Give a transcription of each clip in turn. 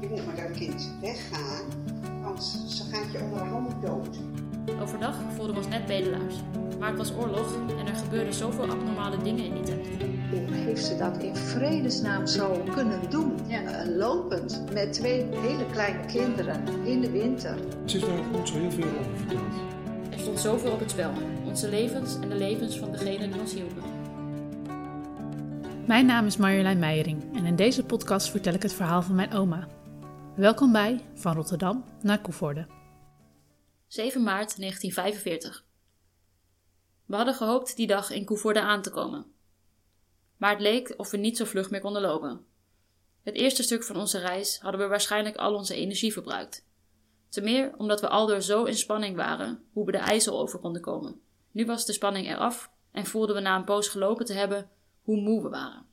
Je moet met dat kind weggaan, want ze gaat je onder de handen dood. Overdag voelden we ons net bedelaars. Maar het was oorlog en er gebeurden zoveel abnormale dingen in die tijd. Hoe heeft ze dat in vredesnaam zo kunnen doen? Eh, lopend met twee hele kleine kinderen in de winter. Ze heeft daar niet zo heel veel over verteld. Er stond zoveel op het spel. Onze levens en de levens van degenen die ons hielpen. Mijn naam is Marjolein Meijering en in deze podcast vertel ik het verhaal van mijn oma. Welkom bij Van Rotterdam naar Koevoorde. 7 maart 1945. We hadden gehoopt die dag in Koevoorde aan te komen. Maar het leek of we niet zo vlug meer konden lopen. Het eerste stuk van onze reis hadden we waarschijnlijk al onze energie verbruikt. Te meer omdat we aldoor zo in spanning waren hoe we de IJssel over konden komen. Nu was de spanning eraf en voelden we na een poos gelopen te hebben hoe moe we waren.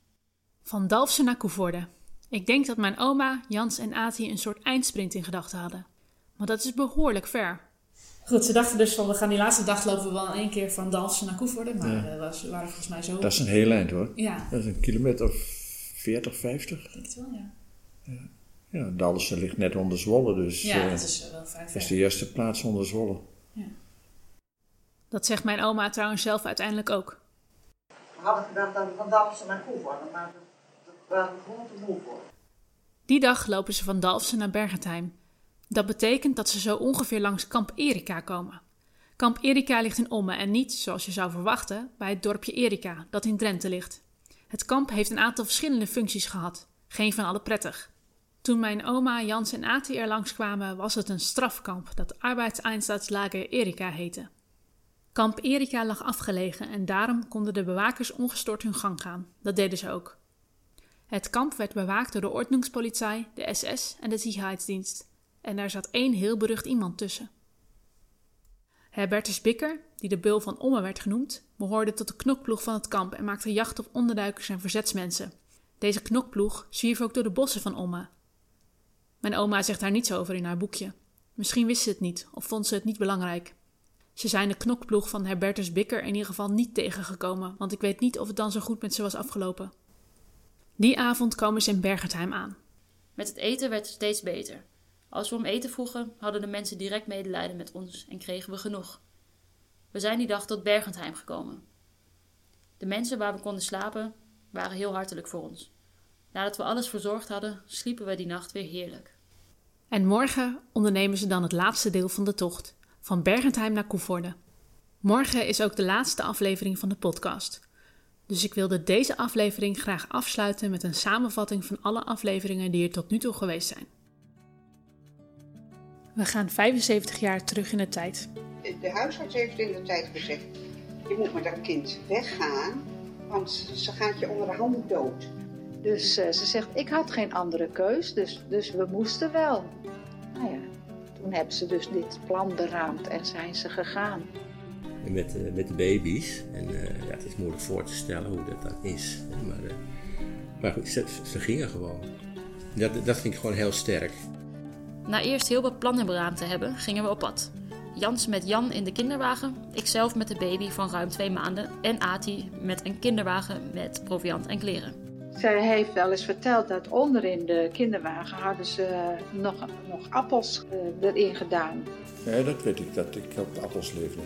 Van Dalfsen naar Koevoorde. Ik denk dat mijn oma, Jans en Ati een soort eindsprint in gedachten hadden. Maar dat is behoorlijk ver. Goed, ze dachten dus van we gaan die laatste dag lopen we wel in één keer van Dalfsen naar Koevoorde. Maar ja. uh, we waren volgens mij zo... Dat is een heel eind hoor. Ja. Dat is een kilometer of 40, 50. Ik denk het wel, ja. Ja, ja Dalfsen ligt net onder Zwolle, dus Ja, uh, het is uh, wel vrij dat is de eerste plaats onder Zwolle. Dat zegt mijn oma trouwens zelf uiteindelijk ook. We hadden gedacht dat we van Dalfsen naar Koevoorde, maar waren we gewoon. Die dag lopen ze van Dalfsen naar Bergentheim. Dat betekent dat ze zo ongeveer langs Kamp Erika komen. Kamp Erika ligt in Omme en niet, zoals je zou verwachten, bij het dorpje Erika, dat in Drenthe ligt. Het kamp heeft een aantal verschillende functies gehad, geen van alle prettig. Toen mijn oma, Jans en Ati er langskwamen, was het een strafkamp dat Arbeidseinsatzlager Erika heette. Kamp Erika lag afgelegen en daarom konden de bewakers ongestoord hun gang gaan. Dat deden ze ook. Het kamp werd bewaakt door de Ordnungspolizei, de SS en de Sicherheidsdienst. En daar zat één heel berucht iemand tussen. Herbertus Bikker, die de beul van Omme werd genoemd, behoorde tot de knokploeg van het kamp en maakte jacht op onderduikers en verzetsmensen. Deze knokploeg zwierf ook door de bossen van Omme. Mijn oma zegt daar niets over in haar boekje. Misschien wist ze het niet of vond ze het niet belangrijk. Ze zijn de knokploeg van Herbertus Bikker in ieder geval niet tegengekomen, want ik weet niet of het dan zo goed met ze was afgelopen. Die avond komen ze in Bergentheim aan. Met het eten werd het steeds beter. Als we om eten vroegen, hadden de mensen direct medelijden met ons en kregen we genoeg. We zijn die dag tot Bergentheim gekomen. De mensen waar we konden slapen waren heel hartelijk voor ons. Nadat we alles verzorgd hadden, sliepen we die nacht weer heerlijk. En morgen ondernemen ze dan het laatste deel van de tocht, van Bergentheim naar Koevoorde. Morgen is ook de laatste aflevering van de podcast. Dus ik wilde deze aflevering graag afsluiten met een samenvatting van alle afleveringen die er tot nu toe geweest zijn. We gaan 75 jaar terug in de tijd. De, huisarts heeft in de tijd gezegd, je moet met dat kind weggaan, want ze gaat je onder de handen dood. Dus eh, ze zegt, ik had geen andere keus, dus, dus we moesten wel. Nou ja, toen hebben ze dus dit plan beraamd en zijn ze gegaan. Met, eh, met de baby's. En eh, ja, het is moeilijk voor te stellen hoe dat dan is. Maar, eh, maar goed, ze, ze gingen gewoon. Dat, dat vind ik gewoon heel sterk. Na eerst heel wat plannen beraamd te hebben, gingen we op pad. Jans met Jan in de kinderwagen, ikzelf met de baby van ruim twee maanden en Ati met een kinderwagen met proviant en kleren. Zij heeft wel eens verteld dat onder in de kinderwagen hadden ze nog, nog appels erin gedaan. Ja, dat weet ik, dat ik op appels leefde.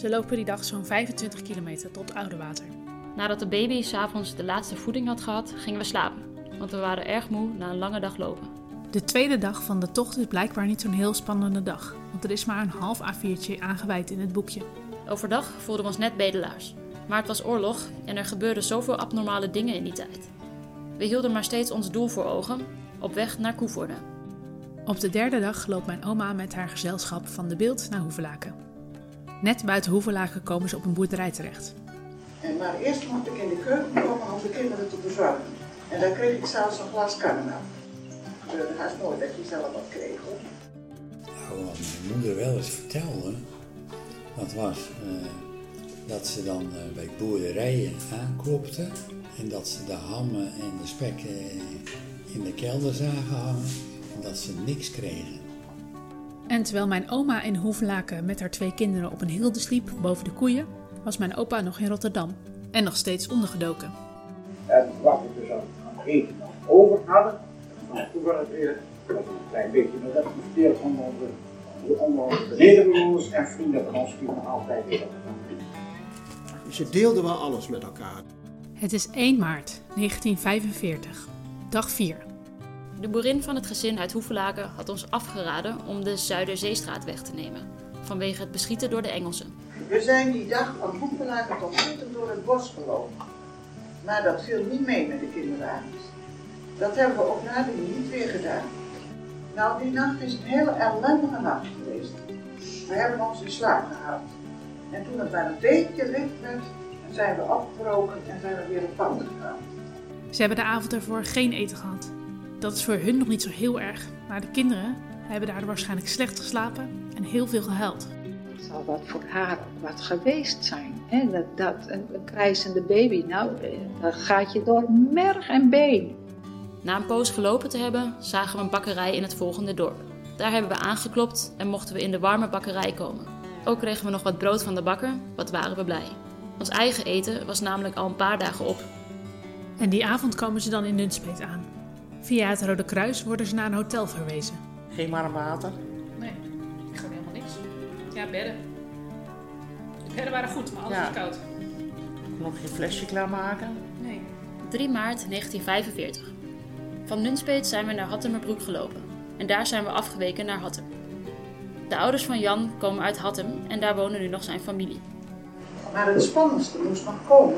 Ze lopen die dag zo'n 25 kilometer tot Oudewater. Nadat de baby s'avonds de laatste voeding had gehad, gingen we slapen. Want we waren erg moe na een lange dag lopen. De tweede dag van de tocht is blijkbaar niet zo'n heel spannende dag, want er is maar een half A4'tje aangeweid in het boekje. Overdag voelden we ons net bedelaars. Maar het was oorlog en er gebeurden zoveel abnormale dingen in die tijd. We hielden maar steeds ons doel voor ogen, op weg naar Koevoorde. Op de derde dag loopt mijn oma met haar gezelschap van de beeld naar Hoevelaken. Net buiten Hoevelaken komen ze op een boerderij terecht. En maar eerst mocht ik in de keuken komen om de kinderen te verzorgen. En dan kreeg ik zelfs een glas karamel. Dat haast nooit dat je zelf wat kreeg hoor. Nou, wat mijn moeder wel eens vertelde, dat was eh, dat ze dan eh, bij boerderijen aanklopte en dat ze de hammen en de spek eh, in de kelder zagen hangen en dat ze niks kregen. En terwijl mijn oma in Hoevelaken met haar twee kinderen op een hilde sliep boven de koeien, was mijn opa nog in Rotterdam en nog steeds ondergedoken. En wat we dus aan aan eten nog over hadden, toen was het weer een klein beetje, maar dat is verdeeld onder onze, onder onze medebewoners en vrienden van ons die nog altijd weer Ze deelden wel alles met elkaar. Het is 1 maart 1945, dag 4. De boerin van het gezin uit Hoevelaken had ons afgeraden om de Zuiderzeestraat weg te nemen, vanwege het beschieten door de Engelsen. We zijn die dag van Hoevelaken tot Putten door het bos gelopen. Maar dat viel niet mee met de kinderwagens. Dat hebben we ook nadien niet weer gedaan. Nou, die nacht is een hele ellendige nacht geweest. We hebben ons in slaap gehaald. En toen het maar een beetje licht werd, zijn we afgebroken en zijn we weer op pad gegaan. Ze hebben de avond ervoor geen eten gehad. Dat is voor hun nog niet zo heel erg, maar de kinderen hebben daardoor waarschijnlijk slecht geslapen en heel veel gehuild. Het zal wat voor haar wat geweest zijn. Hè? Dat, dat, een, een krijzende baby, nou, eh, dat gaat je door merg en been. Na een poos gelopen te hebben, zagen we een bakkerij in het volgende dorp. Daar hebben we aangeklopt en mochten we in de warme bakkerij komen. Ook kregen we nog wat brood van de bakker, wat waren we blij. Ons eigen eten was namelijk al een paar dagen op. En die avond komen ze dan in Nunspeet aan. Via het Rode Kruis worden ze naar een hotel verwezen. Geen warm water. Nee, gewoon helemaal niks. Ja, bedden. De bedden waren goed, maar alles Ja. was koud. Nog geen flesje klaarmaken. Nee. 3 maart 1945. Van Nunspeet zijn we naar Hattemerbroek gelopen en daar zijn we afgeweken naar Hattem. De ouders van Jan komen uit Hattem en daar wonen nu nog zijn familie. Maar het spannendste moest nog komen.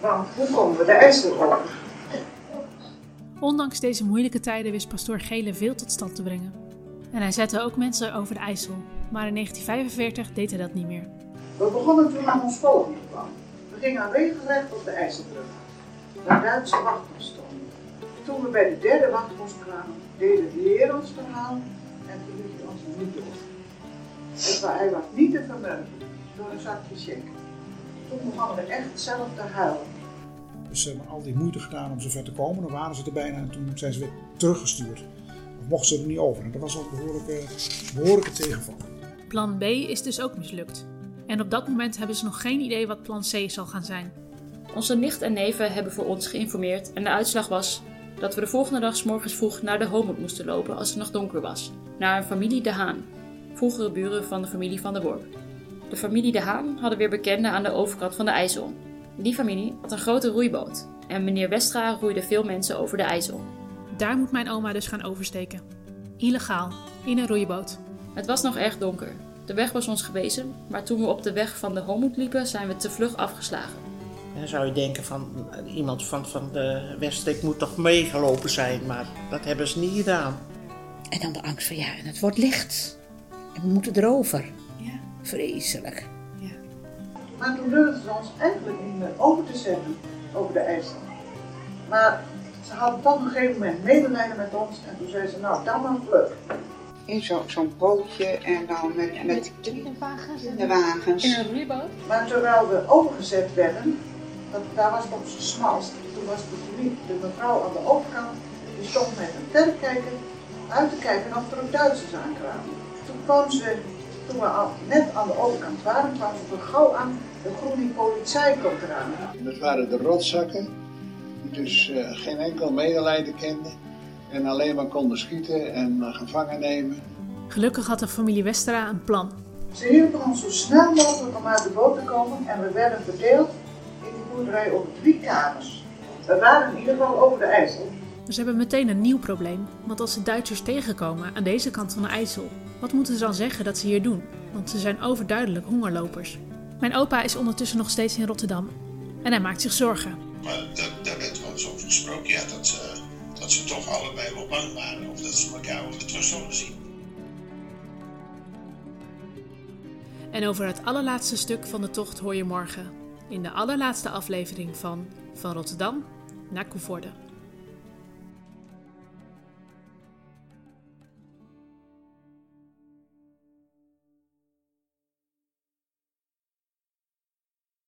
Want hoe komen we de IJssel over? Ondanks deze moeilijke tijden wist pastoor Gele veel tot stand te brengen. En hij zette ook mensen over de IJssel, maar in 1945 deed hij dat niet meer. We begonnen toen aan ons volgende plan. We gingen regelrecht op de IJsselbrug, waar Duitse wachtpost stonden. Toen we bij de derde wachtpost kwamen, deden de Heer ons verhaal en toen liet ons niet door. Het hij was niet te vermurven door een zakje check. Toen begonnen we echt zelf te huilen. Dus ze hebben al die moeite gedaan om zover te komen. Dan waren ze er bijna en toen zijn ze weer teruggestuurd. Of mochten ze er niet over. En dat was al een behoorlijke, behoorlijke tegenval. Plan B is dus ook mislukt. En op dat moment hebben ze nog geen idee wat plan C zal gaan zijn. Onze nicht en neven hebben voor ons geïnformeerd en de uitslag was dat we de volgende dag 's morgens vroeg naar de Homoed moesten lopen als het nog donker was. Naar een familie De Haan, vroegere buren van de familie Van der Worp. De familie De Haan hadden weer bekenden aan de overkant van de IJssel. Die familie had een grote roeiboot en meneer Westra roeide veel mensen over de IJssel. Daar moet mijn oma dus gaan oversteken. Illegaal, in een roeiboot. Het was nog erg donker. De weg was ons gewezen, maar toen we op de weg van de Homoed liepen, zijn we te vlug afgeslagen. En dan zou je denken van iemand van, van de Weststreek moet toch meegelopen zijn, maar dat hebben ze niet gedaan. En dan de angst van ja, en het wordt licht. En we moeten erover. Ja. Vreselijk. Maar toen durfden ze ons eigenlijk niet meer over te zetten over de IJssel. Maar ze hadden toch op een gegeven moment medelijden met ons en toen zei ze, nou, dan maar vlug. In zo- zo'n bootje en dan met, met kinderwagens. kinderwagens. In een roeiboot? Maar terwijl we overgezet werden, dat, daar was het op zijn smalst. Toen was de, familie- de mevrouw aan de overkant, die stond met een verrekijker uit te kijken of er ook Duitsers aankwamen. Toen kwam ze, toen we al net aan de overkant waren, kwam ze voor gauw aan, de groene politie komt eraan. Dat waren de rotzakken, die dus eh, geen enkel medelijden kenden en alleen maar konden schieten en eh, gevangen nemen. Gelukkig had de familie Westra een plan. Ze hielpen ons zo snel mogelijk om uit de boot te komen en we werden verdeeld in die boerderij over drie kamers. We waren in ieder geval over de IJssel. Ze hebben meteen een nieuw probleem, want als ze Duitsers tegenkomen aan deze kant van de IJssel, wat moeten ze dan zeggen dat ze hier doen? Want ze zijn overduidelijk hongerlopers. Mijn opa is ondertussen nog steeds in Rotterdam en hij maakt zich zorgen. Maar daar werd wel eens over gesproken, ja, dat, ze dat ze toch allebei wel bang waren. Of dat ze elkaar wel weer terug zouden zien. En over het allerlaatste stuk van de tocht hoor je morgen in de allerlaatste aflevering van Van Rotterdam naar Koevoorde.